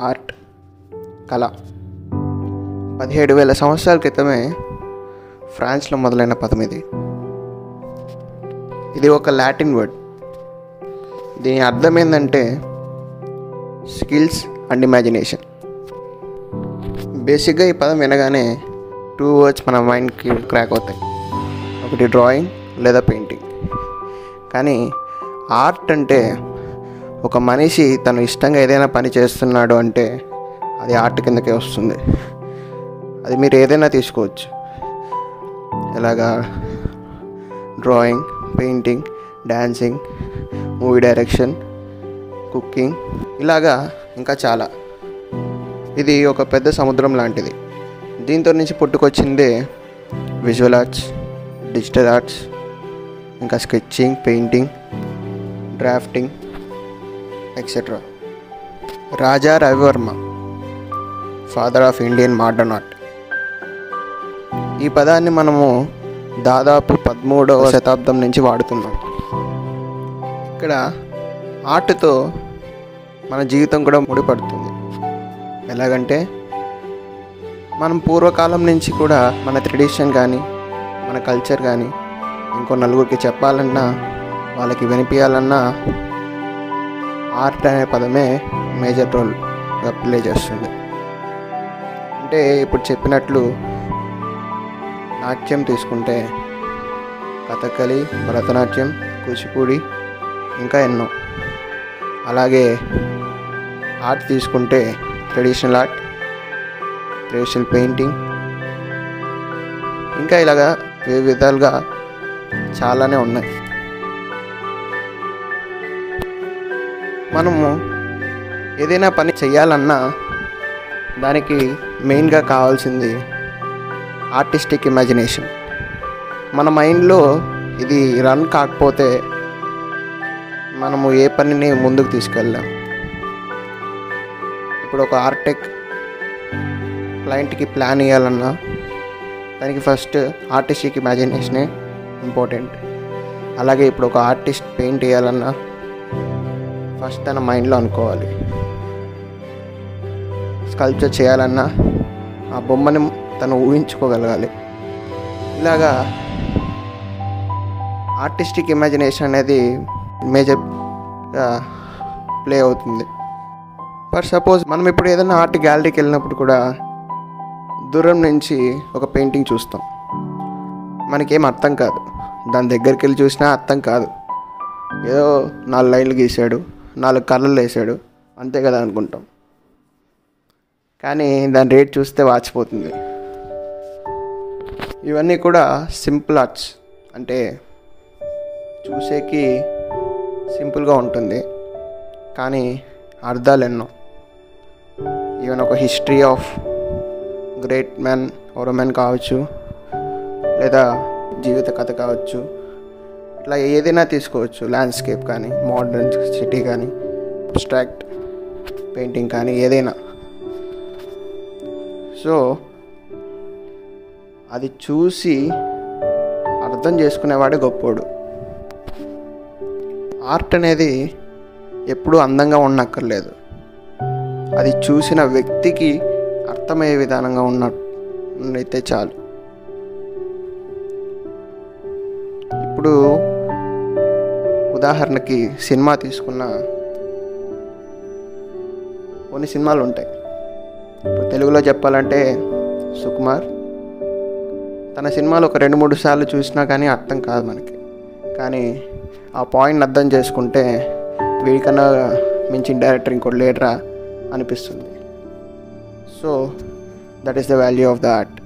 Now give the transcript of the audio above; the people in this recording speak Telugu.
ఆర్ట్ కళ. పదిహేడు వేల సంవత్సరాల క్రితమే ఫ్రాన్స్లో మొదలైన పదం ఇది ఇది ఒక లాటిన్ వర్డ్. దీని అర్థం ఏంటంటే స్కిల్స్ అండ్ ఇమాజినేషన్. బేసిక్గా ఈ పదం వినగానే టూ వర్డ్స్ మన మైండ్కి క్రాక్ అవుతాయి. ఒకటి డ్రాయింగ్ లేదా పెయింటింగ్. కానీ ఆర్ట్ అంటే ఒక మనిషి తను ఇష్టంగా ఏదైనా పని చేస్తున్నాడు అంటే అది ఆర్ట్ కిందకే వస్తుంది. అది మీరు ఏదైనా తీసుకోవచ్చు. ఎలాగా? Drawing painting dancing movie direction cooking ఇలాగా ఇంకా చాలా. ఇది ఒక పెద్ద సముద్రం లాంటిది. దీంతో నుంచి పుట్టుకొచ్చిందే విజువల్ ఆర్ట్స్ డిజిటల్ ఆర్ట్స్ ఇంకా sketching painting drafting etcetera Raja Ravi Varma father of Indian modern art ఈ పదాన్ని మనము దాదాపు పదమూడవ శతాబ్దం నుంచి వాడుతున్నాం. ఇక్కడ ఆర్ట్తో మన జీవితం కూడా ముడిపడుతుంది. ఎలాగంటే మనం పూర్వకాలం నుంచి కూడా మన ట్రెడిషన్ కానీ మన కల్చర్ కానీ ఇంకో నలుగురికి చెప్పాలన్నా వాళ్ళకి వినిపించాలన్నా ఆర్ట్ అనే పదమే మేజర్ రోల్గా ప్లే చేస్తుంది. అంటే ఇప్పుడు చెప్పినట్లు నాట్యం తీసుకుంటే కథకళి భరతనాట్యం కూచిపూడి ఇంకా ఎన్నో. అలాగే ఆర్ట్ తీసుకుంటే ట్రెడిషనల్ ఆర్ట్ ట్రెడిషనల్ పెయింటింగ్ ఇంకా ఇలాగా వివిధ విధాలుగా చాలానే ఉన్నాయి. మనము ఏదైనా పని చేయాలన్నా దానికి మెయిన్గా కావాల్సింది ఆర్టిస్టిక్ ఇమాజినేషన్. మన మైండ్లో ఇది రన్ కాకపోతే మనము ఏ పనిని ముందుకు తీసుకెళ్ళాం ఇప్పుడు ఒక ఆర్టెక్ క్లయింట్కి ప్లాన్ ఇవ్వాలన్నా దానికి ఫస్ట్ ఆర్టిస్టిక్ ఇమాజినేషనే ఇంపార్టెంట్. అలాగే ఇప్పుడు ఒక ఆర్టిస్ట్ పెయింట్ వేయాలన్నా ఫస్ట్ తన మైండ్లో అనుకోవాలి. స్కల్ప్చర్ చేయాలన్నా ఆ బొమ్మని తను ఊహించుకోగలగాలి. ఇలాగా ఆర్టిస్టిక్ ఇమాజినేషన్ అనేది మేజర్ ప్లే అవుతుంది. ఫర్ సపోజ్ మనం ఇప్పుడు ఏదైనా ఆర్ట్ గ్యాలరీకి వెళ్ళినప్పుడు కూడా దూరం నుంచి ఒక పెయింటింగ్ చూస్తాం. మనకేం అర్థం కాదు. దాని దగ్గరికి వెళ్ళి చూసినా అర్థం కాదు. ఏదో నాలుగు లైన్లు గీసాడు నాలుగు కలర్లు వేసాడు. అంతే కదా అనుకుంటాం. కానీ దాని రేట్ చూస్తే వాచిపోతుంది. ఇవన్నీ కూడా సింపుల్ ఆర్ట్స్. అంటే చూసేకి సింపుల్గా ఉంటుంది. కానీ అర్థాలు ఎన్నో. ఈవెన్ ఒక history of great man or man కావచ్చు లేదా జీవిత కథ కావచ్చు ఇట్లా ఏదైనా తీసుకోవచ్చు. ల్యాండ్స్కేప్ కానీ మోడర్న్ సిటీ కానీ అబ్స్ట్రాక్ట్ పెయింటింగ్ కానీ ఏదైనా. సో అది చూసి అర్థం చేసుకునేవాడే గొప్పోడు. ఆర్ట్ అనేది ఎప్పుడూ అందంగా ఉండక్కర్లేదు. అది చూసిన వ్యక్తికి అర్థమయ్యే విధానంగా ఉన్నట్టయితే చాలు. ఇప్పుడు ఉదాహరణకి సినిమా తీసుకున్న కొన్ని సినిమాలు ఉంటాయి. ఇప్పుడు తెలుగులో చెప్పాలంటే సుకుమార్. తన సినిమాలు ఒక రెండు మూడు సార్లు చూసినా కానీ అర్థం కాదు మనకి. కానీ ఆ పాయింట్ అర్థం చేసుకుంటే వీడికన్నా మించిన డైరెక్టర్ ఇంకోటి లేడరా అనిపిస్తుంది. So that is the value of the art